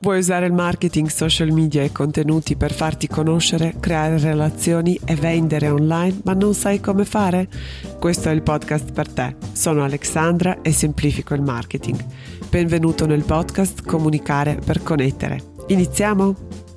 Vuoi usare il marketing, social media e contenuti per farti conoscere, creare relazioni e vendere online, ma non sai come fare? Questo è il podcast per te. Sono Alexandra e semplifico il marketing. Benvenuto nel podcast Comunicare per connettere. Iniziamo?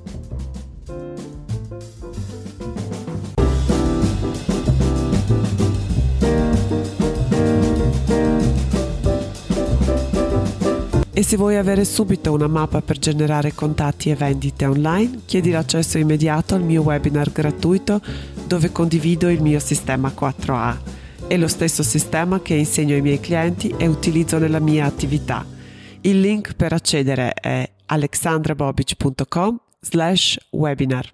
E se vuoi avere subito una mappa per generare contatti e vendite online, chiedi l'accesso immediato al mio webinar gratuito dove condivido il mio sistema 4A. È lo stesso sistema che insegno ai miei clienti e utilizzo nella mia attività. Il link per accedere è alexandrabobic.com slash webinar.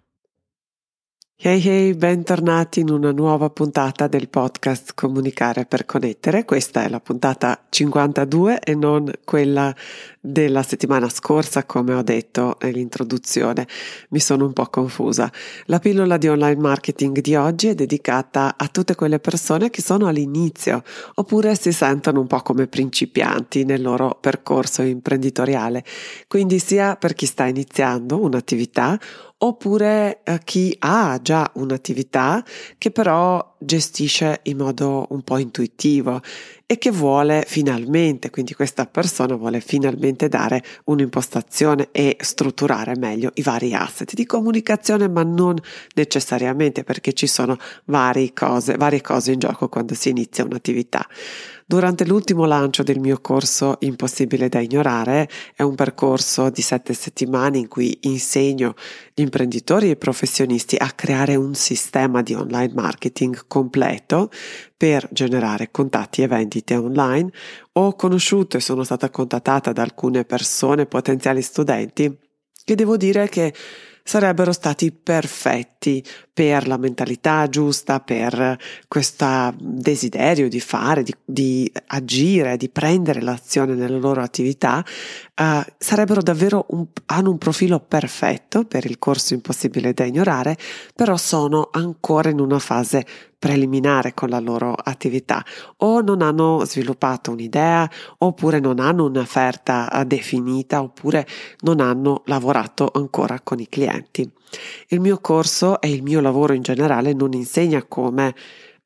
Hey hey, bentornati in una nuova puntata del podcast Comunicare per connettere. Questa è la puntata 52 e non quella della settimana scorsa, come ho detto nell'introduzione. Mi sono un po' confusa. La pillola di online marketing di oggi è dedicata a tutte quelle persone che sono all'inizio oppure si sentono un po' come principianti nel loro percorso imprenditoriale. Quindi sia per chi sta iniziando un'attività oppure eh, chi ha già un'attività che però gestisce in modo un po' intuitivo e che vuole finalmente, quindi questa persona vuole finalmente dare un'impostazione e strutturare meglio i vari asset di comunicazione, ma non necessariamente perché ci sono varie cose, varie cose in gioco quando si inizia un'attività. Durante l'ultimo lancio del mio corso Impossibile da ignorare, è un percorso di sette settimane in cui insegno gli imprenditori e i professionisti a creare un sistema di online marketing completo per generare contatti e vendite online. Ho conosciuto e sono stata contattata da alcune persone, potenziali studenti, che devo dire che sarebbero stati perfetti per la mentalità giusta, per questo desiderio di fare, di, di, agire, di prendere l'azione nella loro attività, uh, sarebbero davvero un, hanno un profilo perfetto per il corso impossibile da ignorare, però sono ancora in una fase preliminare con la loro attività o non hanno sviluppato un'idea oppure non hanno un'offerta eh, definita oppure non hanno lavorato ancora con i clienti. Il mio corso e il mio lavoro in generale non insegna come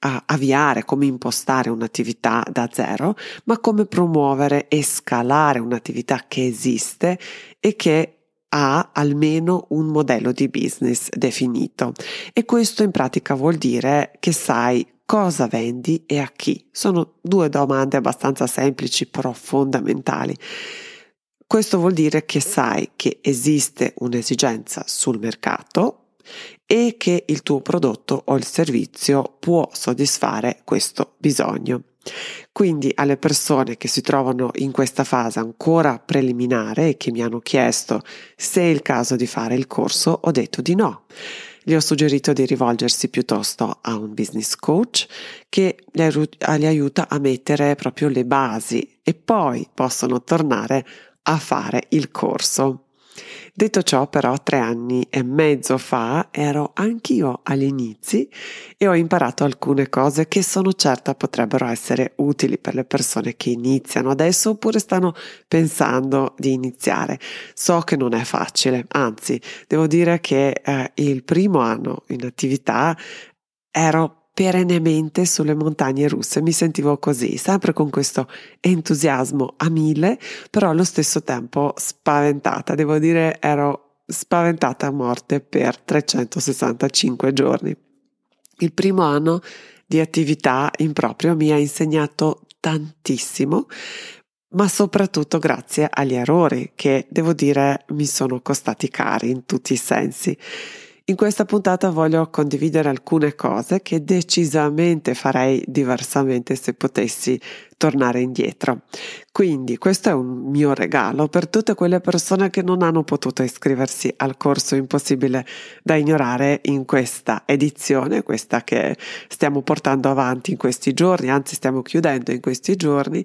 uh, avviare, come impostare un'attività da zero, ma come promuovere e scalare un'attività che esiste e che ha almeno un modello di business definito e questo in pratica vuol dire che sai cosa vendi e a chi. Sono due domande abbastanza semplici però fondamentali. Questo vuol dire che sai che esiste un'esigenza sul mercato e che il tuo prodotto o il servizio può soddisfare questo bisogno. Quindi alle persone che si trovano in questa fase ancora preliminare e che mi hanno chiesto se è il caso di fare il corso, ho detto di no. Gli ho suggerito di rivolgersi piuttosto a un business coach che li aiuta a mettere proprio le basi e poi possono tornare a fare il corso. Detto ciò, però, tre anni e mezzo fa ero anch'io agli inizi e ho imparato alcune cose che sono certa potrebbero essere utili per le persone che iniziano adesso oppure stanno pensando di iniziare. So che non è facile, anzi, devo dire che eh, il primo anno in attività ero perennemente sulle montagne russe, mi sentivo così, sempre con questo entusiasmo a mille, però allo stesso tempo spaventata, devo dire ero spaventata a morte per 365 giorni. Il primo anno di attività in proprio mi ha insegnato tantissimo, ma soprattutto grazie agli errori che devo dire mi sono costati cari in tutti i sensi. In questa puntata voglio condividere alcune cose che decisamente farei diversamente se potessi tornare indietro. Quindi questo è un mio regalo per tutte quelle persone che non hanno potuto iscriversi al corso impossibile da ignorare in questa edizione, questa che stiamo portando avanti in questi giorni, anzi stiamo chiudendo in questi giorni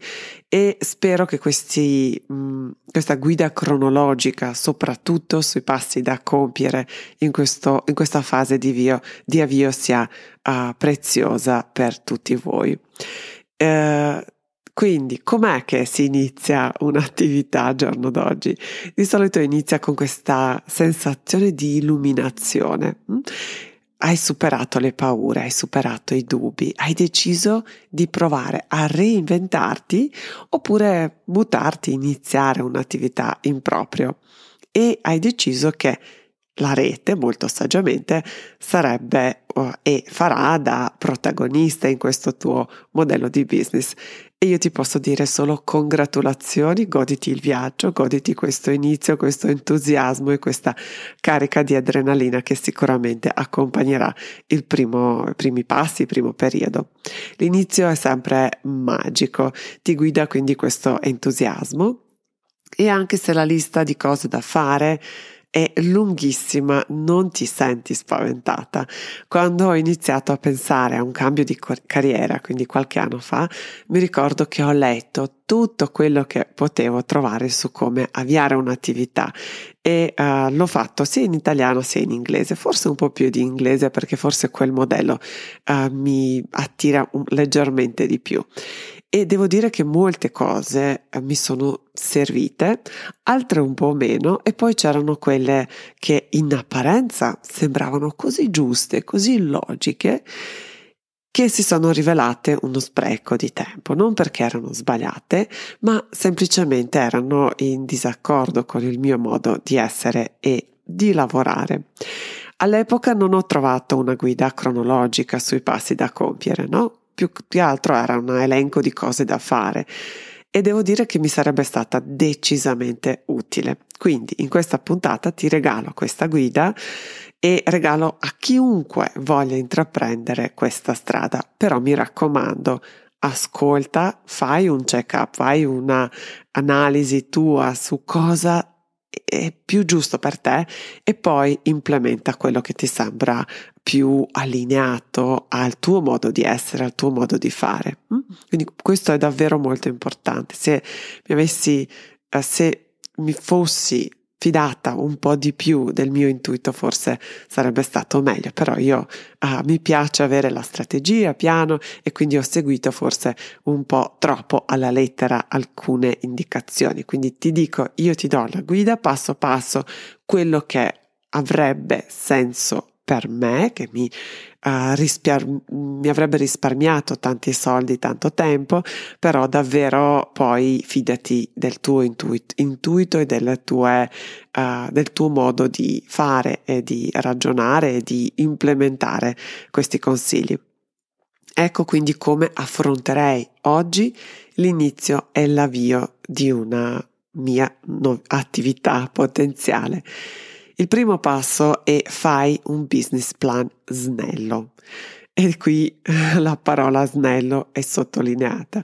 e spero che questi, mh, mm, questa guida cronologica, soprattutto sui passi da compiere in, questo, in questa fase di, vio, di avvio, sia uh, preziosa per tutti voi. Uh, Quindi, com'è che si inizia un'attività al giorno d'oggi? Di solito inizia con questa sensazione di illuminazione. Mm? Hai superato le paure, hai superato i dubbi, hai deciso di provare a reinventarti oppure buttarti, iniziare un'attività in proprio e hai deciso che la rete molto saggiamente sarebbe uh, e farà da protagonista in questo tuo modello di business. E io ti posso dire solo congratulazioni, goditi il viaggio, goditi questo inizio, questo entusiasmo e questa carica di adrenalina che sicuramente accompagnerà primo, i primi passi, il primo periodo. L'inizio è sempre magico, ti guida quindi questo entusiasmo e anche se la lista di cose da fare è lunghissima, non ti senti spaventata. Quando ho iniziato a pensare a un cambio di carriera, quindi qualche anno fa, mi ricordo che ho letto tutto quello che potevo trovare su come avviare un'attività e uh, l'ho fatto sia in italiano sia in inglese, forse un po' più di inglese perché forse quel modello uh, mi attira un, leggermente di più e devo dire che molte cose eh, mi sono servite, altre un po' meno e poi c'erano quelle che in apparenza sembravano così giuste, così logiche che si sono rivelate uno spreco di tempo, non perché erano sbagliate, ma semplicemente erano in disaccordo con il mio modo di essere e di lavorare. All'epoca non ho trovato una guida cronologica sui passi da compiere, no? Più che altro era un elenco di cose da fare e devo dire che mi sarebbe stata decisamente utile. Quindi in questa puntata ti regalo questa guida e regalo a chiunque voglia intraprendere questa strada. Però mi raccomando, ascolta, fai un check up, fai una analisi tua su cosa è più giusto per te e poi implementa quello che ti sembra più allineato al tuo modo di essere, al tuo modo di fare. Mm? Quindi questo è davvero molto importante. Se mi avessi, eh, se mi fossi fidata un po' di più del mio intuito forse sarebbe stato meglio, però io uh, mi piace avere la strategia piano e quindi ho seguito forse un po' troppo alla lettera alcune indicazioni. Quindi ti dico, io ti do la guida passo passo, quello che avrebbe senso per me, che mi, uh, rispiar- mi, avrebbe risparmiato tanti soldi, tanto tempo, però davvero poi fidati del tuo intuito, intuito e tue, uh, del tuo modo di fare e di ragionare e di implementare questi consigli. Ecco quindi come affronterei oggi l'inizio e l'avvio di una mia no- attività potenziale. Il primo passo è fai un business plan snello. E qui la parola snello è sottolineata.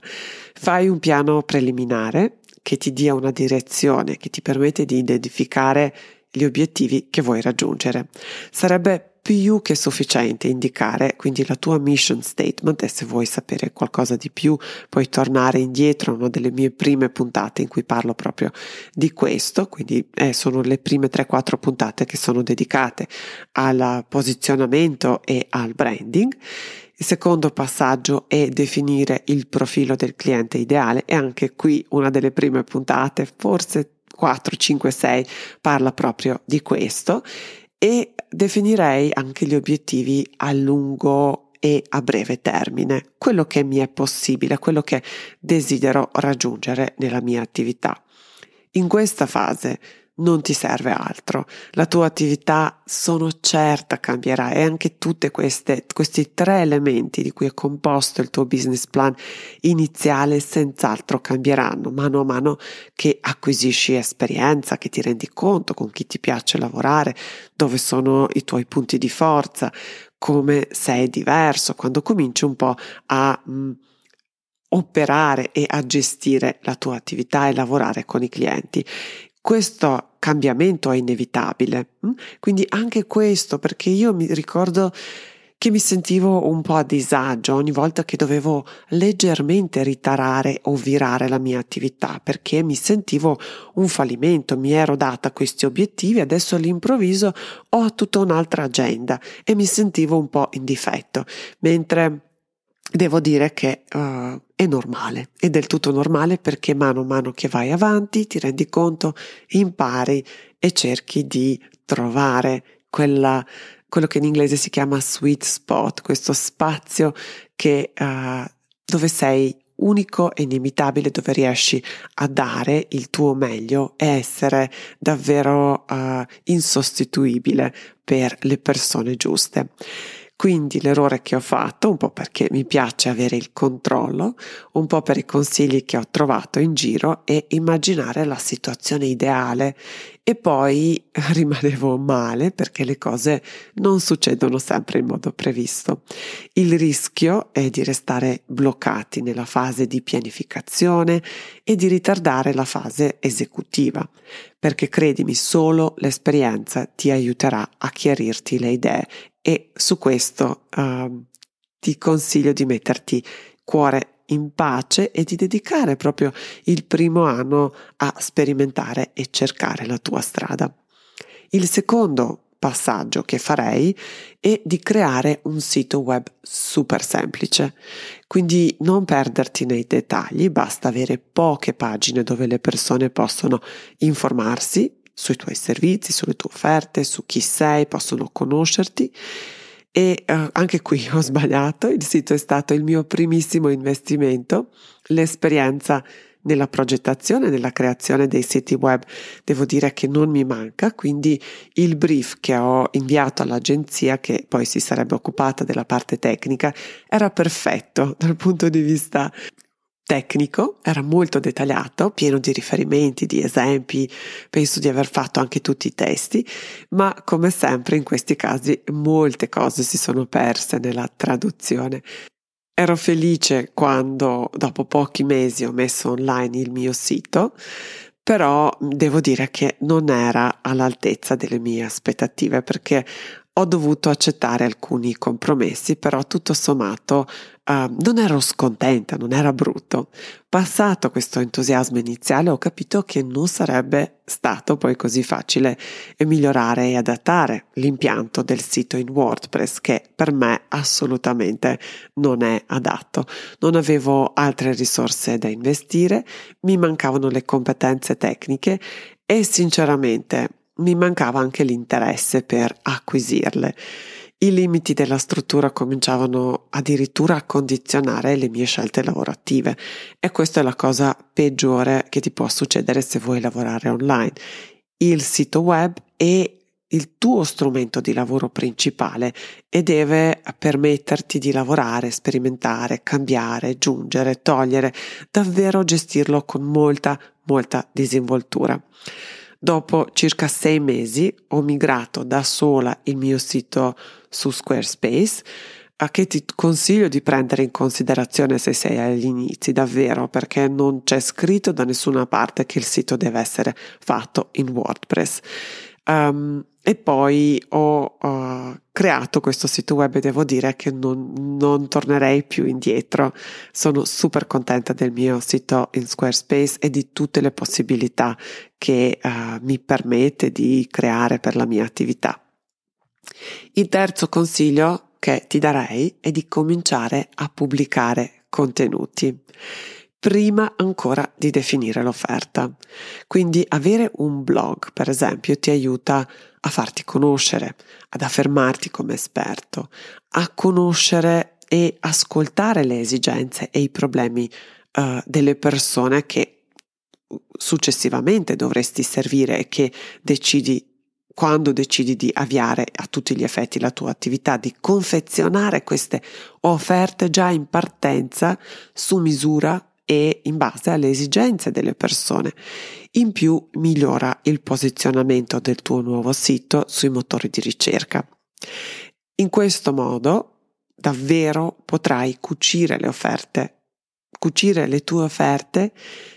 Fai un piano preliminare che ti dia una direzione, che ti permette di identificare gli obiettivi che vuoi raggiungere. Sarebbe più che sufficiente indicare quindi la tua mission statement e se vuoi sapere qualcosa di più puoi tornare indietro a una delle mie prime puntate in cui parlo proprio di questo, quindi eh, sono le prime 3-4 puntate che sono dedicate al posizionamento e al branding. Il secondo passaggio è definire il profilo del cliente ideale e anche qui una delle prime puntate, forse 4, 5, 6 parla proprio di questo e definirei anche gli obiettivi a lungo e a breve termine, quello che mi è possibile, quello che desidero raggiungere nella mia attività. In questa fase non ti serve altro. La tua attività sono certa cambierà. E anche tutti questi tre elementi di cui è composto il tuo business plan iniziale senz'altro cambieranno. Mano a mano che acquisisci esperienza, che ti rendi conto con chi ti piace lavorare, dove sono i tuoi punti di forza, come sei diverso, quando cominci un po' a mh, mm, operare e a gestire la tua attività e lavorare con i clienti questo cambiamento è inevitabile. Mm? Quindi anche questo, perché io mi ricordo che mi sentivo un po' a disagio ogni volta che dovevo leggermente ritarare o virare la mia attività, perché mi sentivo un fallimento, mi ero data questi obiettivi, adesso all'improvviso ho tutta un'altra agenda e mi sentivo un po' in difetto, mentre devo dire che uh, è normale, è del tutto normale perché mano a mano che vai avanti ti rendi conto, impari e cerchi di trovare quella, quello che in inglese si chiama sweet spot, questo spazio che, uh, dove sei unico e inimitabile, dove riesci a dare il tuo meglio e essere davvero uh, insostituibile per le persone giuste. Quindi l'errore che ho fatto, un po' perché mi piace avere il controllo, un po' per i consigli che ho trovato in giro, è immaginare la situazione ideale e poi rimanevo male perché le cose non succedono sempre in modo previsto. Il rischio è di restare bloccati nella fase di pianificazione e di ritardare la fase esecutiva, perché credimi, solo l'esperienza ti aiuterà a chiarirti le idee e su questo uh, ti consiglio di metterti cuore in pace e di dedicare proprio il primo anno a sperimentare e cercare la tua strada. Il secondo passaggio che farei è di creare un sito web super semplice. Quindi non perderti nei dettagli, basta avere poche pagine dove le persone possono informarsi sui tuoi servizi, sulle tue offerte, su chi sei, possono conoscerti. E uh, anche qui ho sbagliato, il sito è stato il mio primissimo investimento, l'esperienza nella progettazione, nella creazione dei siti web, devo dire che non mi manca, quindi il brief che ho inviato all'agenzia, che poi si sarebbe occupata della parte tecnica, era perfetto dal punto di vista tecnico, era molto dettagliato, pieno di riferimenti, di esempi, penso di aver fatto anche tutti i testi, ma come sempre in questi casi molte cose si sono perse nella traduzione. Ero felice quando dopo pochi mesi ho messo online il mio sito, però devo dire che non era all'altezza delle mie aspettative perché ho dovuto accettare alcuni compromessi, però tutto sommato uh, non ero scontenta, non era brutto. Passato questo entusiasmo iniziale ho capito che non sarebbe stato poi così facile migliorare e adattare l'impianto del sito in WordPress che per me assolutamente non è adatto. Non avevo altre risorse da investire, mi mancavano le competenze tecniche e sinceramente mi mancava anche l'interesse per acquisirle. I limiti della struttura cominciavano addirittura a condizionare le mie scelte lavorative e questa è la cosa peggiore che ti può succedere se vuoi lavorare online. Il sito web è il tuo strumento di lavoro principale e deve permetterti di lavorare, sperimentare, cambiare, giungere, togliere, davvero gestirlo con molta, molta disinvoltura. Dopo circa sei mesi ho migrato da sola il mio sito su Squarespace, a che ti consiglio di prendere in considerazione se sei agli inizi, davvero, perché non c'è scritto da nessuna parte che il sito deve essere fatto in WordPress. Um, e poi ho uh, creato questo sito web e devo dire che non, non, tornerei più indietro. Sono super contenta del mio sito in Squarespace e di tutte le possibilità che uh, mi permette di creare per la mia attività. Il terzo consiglio che ti darei è di cominciare a pubblicare contenuti prima ancora di definire l'offerta. Quindi avere un blog, per esempio, ti aiuta a farti conoscere, ad affermarti come esperto, a conoscere e ascoltare le esigenze e i problemi uh, delle persone che successivamente dovresti servire e che decidi quando decidi di avviare a tutti gli effetti la tua attività, di confezionare queste offerte già in partenza su misura e in base alle esigenze delle persone. In più migliora il posizionamento del tuo nuovo sito sui motori di ricerca. In questo modo davvero potrai cucire le offerte, cucire le tue offerte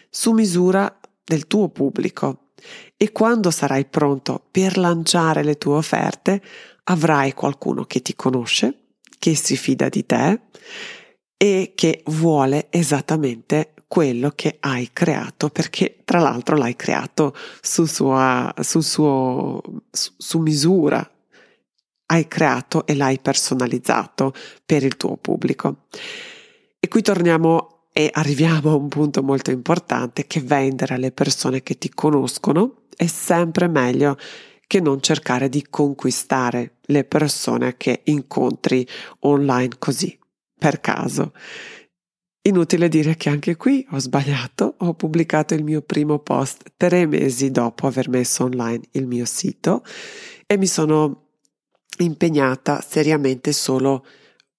su misura del tuo pubblico e quando sarai pronto per lanciare le tue offerte avrai qualcuno che ti conosce, che si fida di te e che vuole esattamente quello che hai creato perché tra l'altro l'hai creato su sua su suo su, su misura. Hai creato e l'hai personalizzato per il tuo pubblico. E qui torniamo e arriviamo a un punto molto importante che vendere alle persone che ti conoscono. È sempre meglio che non cercare di conquistare le persone che incontri online così, per caso. Inutile dire che anche qui ho sbagliato, ho pubblicato il mio primo post tre mesi dopo aver messo online il mio sito e mi sono impegnata seriamente solo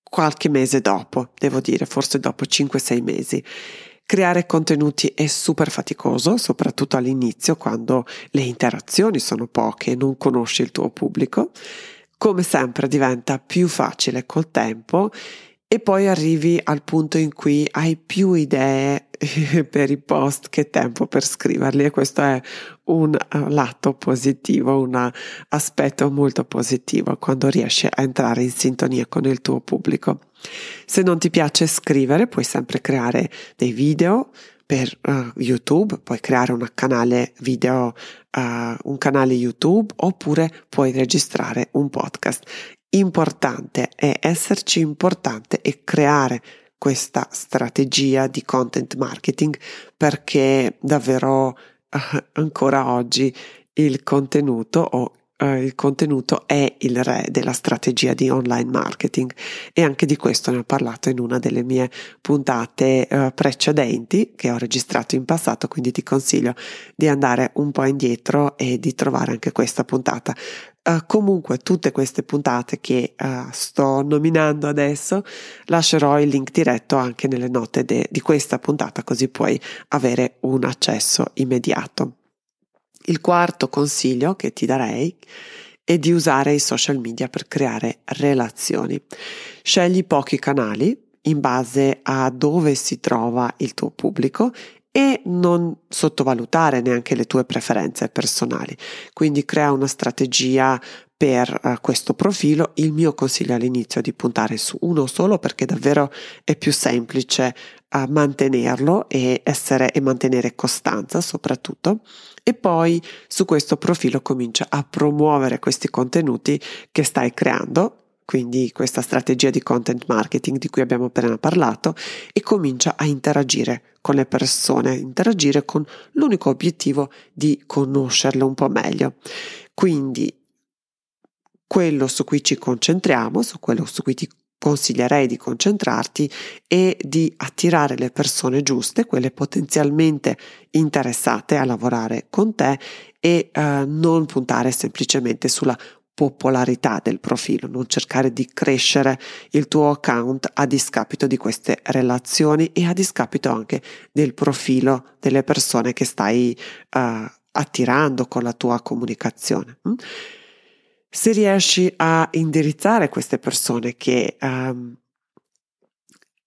qualche mese dopo, devo dire, forse dopo 5-6 mesi. Creare contenuti è super faticoso, soprattutto all'inizio quando le interazioni sono poche e non conosci il tuo pubblico. Come sempre diventa più facile col tempo e poi arrivi al punto in cui hai più idee per i post che tempo per scriverli e questo è un uh, lato positivo, un aspetto molto positivo quando riesci a entrare in sintonia con il tuo pubblico. Se non ti piace scrivere puoi sempre creare dei video per uh, YouTube, puoi creare un canale video, uh, un canale YouTube oppure puoi registrare un podcast. Importante è esserci importante e creare questa strategia di content marketing perché davvero uh, ancora oggi il contenuto o uh, il contenuto è il re della strategia di online marketing e anche di questo ne ho parlato in una delle mie puntate uh, precedenti che ho registrato in passato quindi ti consiglio di andare un po' indietro e di trovare anche questa puntata Uh, comunque tutte queste puntate che uh, sto nominando adesso lascerò il link diretto anche nelle note de- di questa puntata così puoi avere un accesso immediato. Il quarto consiglio che ti darei è di usare i social media per creare relazioni. Scegli pochi canali in base a dove si trova il tuo pubblico e non sottovalutare neanche le tue preferenze personali. Quindi crea una strategia per uh, questo profilo. Il mio consiglio all'inizio è di puntare su uno solo perché davvero è più semplice uh, mantenerlo e essere e mantenere costanza soprattutto. E poi su questo profilo comincia a promuovere questi contenuti che stai creando quindi questa strategia di content marketing di cui abbiamo appena parlato, e comincia a interagire con le persone, interagire con l'unico obiettivo di conoscerle un po' meglio. Quindi quello su cui ci concentriamo, su quello su cui ti consiglierei di concentrarti è di attirare le persone giuste, quelle potenzialmente interessate a lavorare con te e eh, non puntare semplicemente sulla popolarità del profilo, non cercare di crescere il tuo account a discapito di queste relazioni e a discapito anche del profilo delle persone che stai uh, attirando con la tua comunicazione. Mm? Se riesci a indirizzare queste persone che um,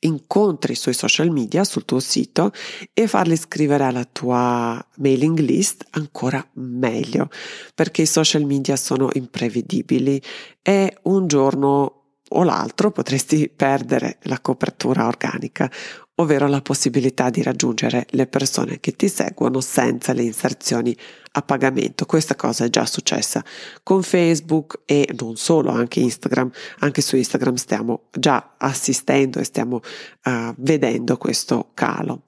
incontri sui social media, sul tuo sito e farli iscrivere alla tua mailing list ancora meglio perché i social media sono imprevedibili e un giorno o l'altro potresti perdere la copertura organica ovvero la possibilità di raggiungere le persone che ti seguono senza le inserzioni a pagamento. Questa cosa è già successa con Facebook e non solo, anche Instagram. Anche su Instagram stiamo già assistendo e stiamo uh, vedendo questo calo.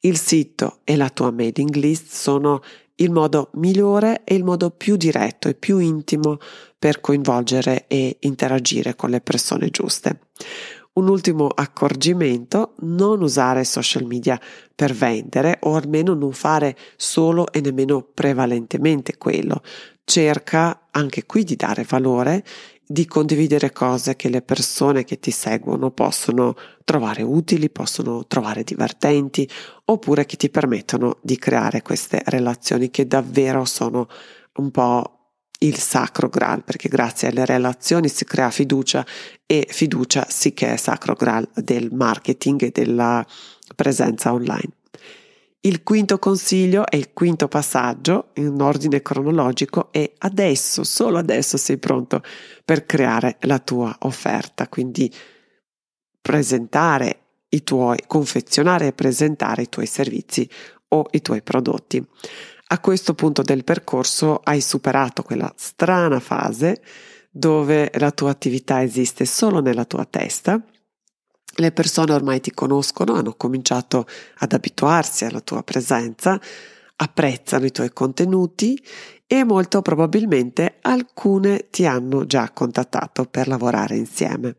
Il sito e la tua mailing list sono il modo migliore e il modo più diretto e più intimo per coinvolgere e interagire con le persone giuste. Un ultimo accorgimento, non usare social media per vendere o almeno non fare solo e nemmeno prevalentemente quello. Cerca anche qui di dare valore, di condividere cose che le persone che ti seguono possono trovare utili, possono trovare divertenti oppure che ti permettono di creare queste relazioni che davvero sono un po' il sacro graal, perché grazie alle relazioni si crea fiducia e fiducia sì che è sacro graal del marketing e della presenza online. Il quinto consiglio e il quinto passaggio in ordine cronologico è adesso, solo adesso sei pronto per creare la tua offerta, quindi presentare i tuoi, confezionare e presentare i tuoi servizi o i tuoi prodotti. A questo punto del percorso hai superato quella strana fase dove la tua attività esiste solo nella tua testa Le persone ormai ti conoscono, hanno cominciato ad abituarsi alla tua presenza, apprezzano i tuoi contenuti e molto probabilmente alcune ti hanno già contattato per lavorare insieme.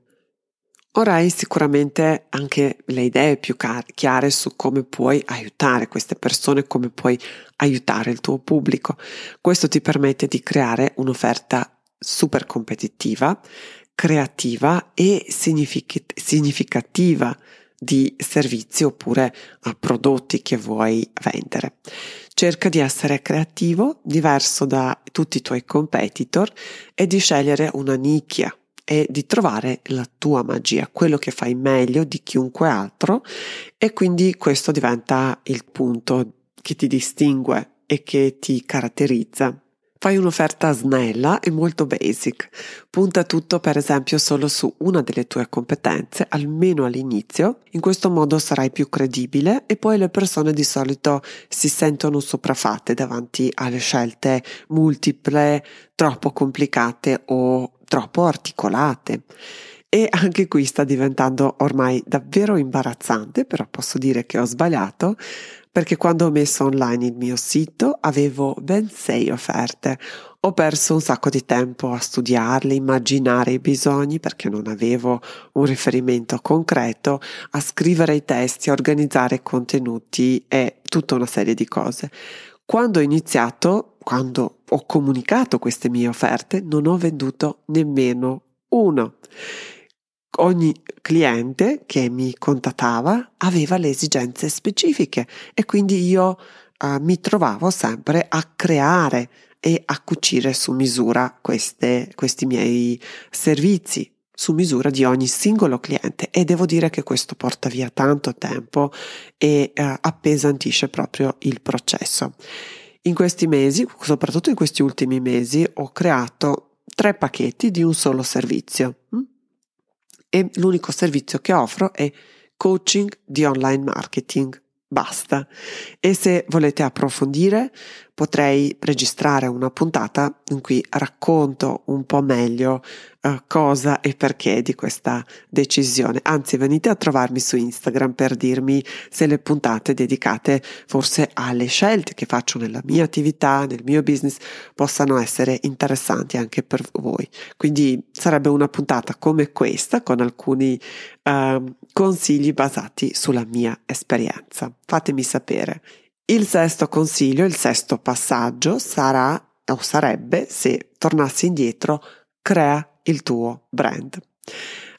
Ora hai sicuramente anche le idee più chiare su come puoi aiutare queste persone, come puoi aiutare il tuo pubblico. Questo ti permette di creare un'offerta super competitiva, creativa e significativa di servizi oppure a prodotti che vuoi vendere. Cerca di essere creativo, diverso da tutti i tuoi competitor e di scegliere una nicchia e di trovare la tua magia, quello che fai meglio di chiunque altro e quindi questo diventa il punto che ti distingue e che ti caratterizza. Fai un'offerta snella e molto basic. Punta tutto per esempio solo su una delle tue competenze, almeno all'inizio. In questo modo sarai più credibile e poi le persone di solito si sentono sopraffatte davanti alle scelte multiple, troppo complicate o troppo articolate. E anche qui sta diventando ormai davvero imbarazzante, però posso dire che ho sbagliato, perché quando ho messo online il mio sito avevo ben sei offerte. Ho perso un sacco di tempo a studiarle, immaginare i bisogni perché non avevo un riferimento concreto, a scrivere i testi, a organizzare contenuti e tutta una serie di cose. Quando ho iniziato, quando ho comunicato queste mie offerte, non ho venduto nemmeno uno. Ogni cliente che mi contattava aveva le esigenze specifiche e quindi io uh, mi trovavo sempre a creare e a cucire su misura queste, questi miei servizi su misura di ogni singolo cliente e devo dire che questo porta via tanto tempo e eh, appesantisce proprio il processo. In questi mesi, soprattutto in questi ultimi mesi, ho creato tre pacchetti di un solo servizio hm? e l'unico servizio che offro è coaching di online marketing basta. E se volete approfondire, potrei registrare una puntata in cui racconto un po' meglio uh, cosa e perché di questa decisione. Anzi, venite a trovarmi su Instagram per dirmi se le puntate dedicate forse alle scelte che faccio nella mia attività, nel mio business, possano essere interessanti anche per voi. Quindi sarebbe una puntata come questa con alcuni uh, consigli basati sulla mia esperienza. Fatemi sapere. Il sesto consiglio, il sesto passaggio sarà o sarebbe, se tornassi indietro, crea il tuo brand.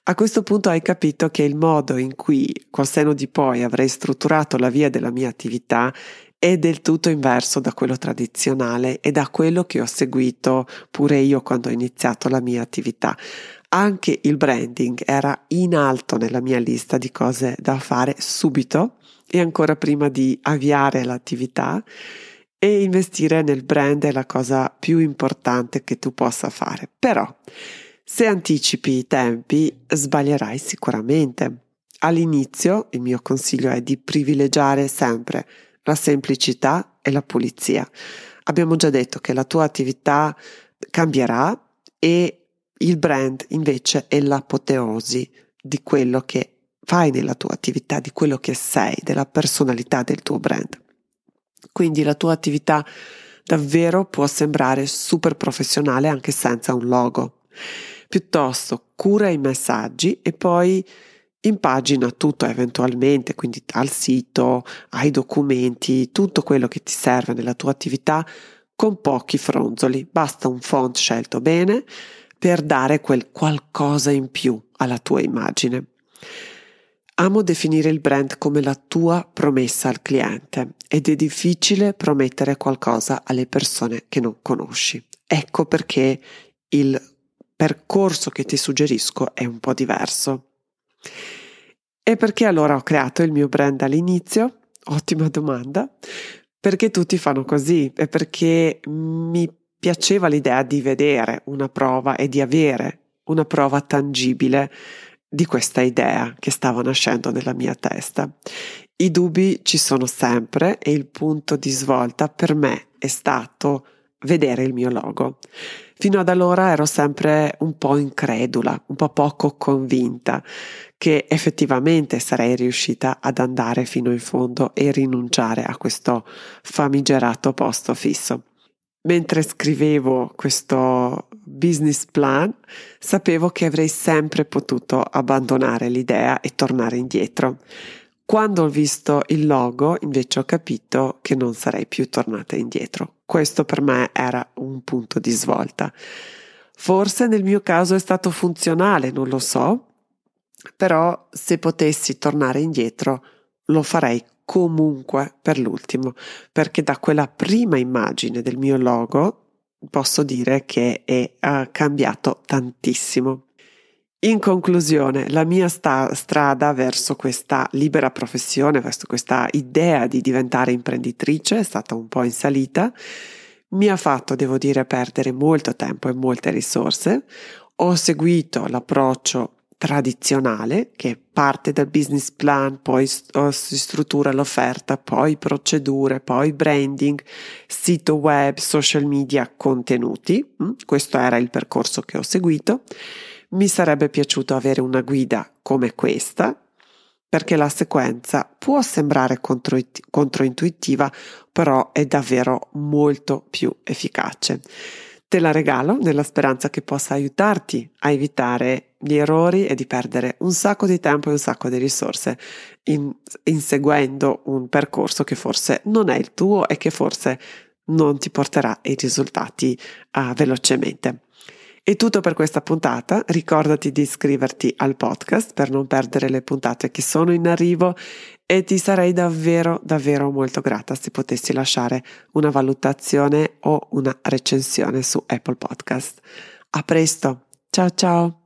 A questo punto hai capito che il modo in cui col seno di poi avrei strutturato la via della mia attività è del tutto inverso da quello tradizionale e da quello che ho seguito pure io quando ho iniziato la mia attività. Anche il branding era in alto nella mia lista di cose da fare subito e ancora prima di avviare l'attività e investire nel brand è la cosa più importante che tu possa fare. Però se anticipi i tempi sbaglierai sicuramente. All'inizio il mio consiglio è di privilegiare sempre la semplicità e la pulizia. Abbiamo già detto che la tua attività cambierà e il brand invece è l'apoteosi di quello che fai nella tua attività, di quello che sei, della personalità del tuo brand. Quindi la tua attività davvero può sembrare super professionale anche senza un logo. Piuttosto cura i messaggi e poi impagina tutto eventualmente, quindi al sito, ai documenti, tutto quello che ti serve nella tua attività con pochi fronzoli. Basta un font scelto bene per dare quel qualcosa in più alla tua immagine. Amo definire il brand come la tua promessa al cliente ed è difficile promettere qualcosa alle persone che non conosci. Ecco perché il percorso che ti suggerisco è un po' diverso. E perché allora ho creato il mio brand all'inizio? Ottima domanda. Perché tutti fanno così e perché mi piaceva l'idea di vedere una prova e di avere una prova tangibile di questa idea che stava nascendo nella mia testa. I dubbi ci sono sempre e il punto di svolta per me è stato vedere il mio logo. Fino ad allora ero sempre un po' incredula, un po' poco convinta che effettivamente sarei riuscita ad andare fino in fondo e rinunciare a questo famigerato posto fisso. Mentre scrivevo questo business plan, sapevo che avrei sempre potuto abbandonare l'idea e tornare indietro. Quando ho visto il logo, invece, ho capito che non sarei più tornata indietro. Questo per me era un punto di svolta. Forse nel mio caso è stato funzionale, non lo so, però se potessi tornare indietro lo farei comunque per l'ultimo, perché da quella prima immagine del mio logo posso dire che è uh, cambiato tantissimo. In conclusione, la mia sta- strada verso questa libera professione, verso questa idea di diventare imprenditrice è stata un po' in salita. Mi ha fatto, devo dire, perdere molto tempo e molte risorse. Ho seguito l'approccio tradizionale che parte dal business plan, poi si struttura l'offerta, poi procedure, poi branding, sito web, social media, contenuti. Mm, questo era il percorso che ho seguito mi sarebbe piaciuto avere una guida come questa, perché la sequenza può sembrare controintuitiva, però è davvero molto più efficace. Te la regalo nella speranza che possa aiutarti a evitare gli errori e di perdere un sacco di tempo e un sacco di risorse in, inseguendo un percorso che forse non è il tuo e che forse non ti porterà i risultati uh, velocemente. È tutto per questa puntata, ricordati di iscriverti al podcast per non perdere le puntate che sono in arrivo e ti sarei davvero davvero molto grata se potessi lasciare una valutazione o una recensione su Apple Podcast. A presto, ciao ciao!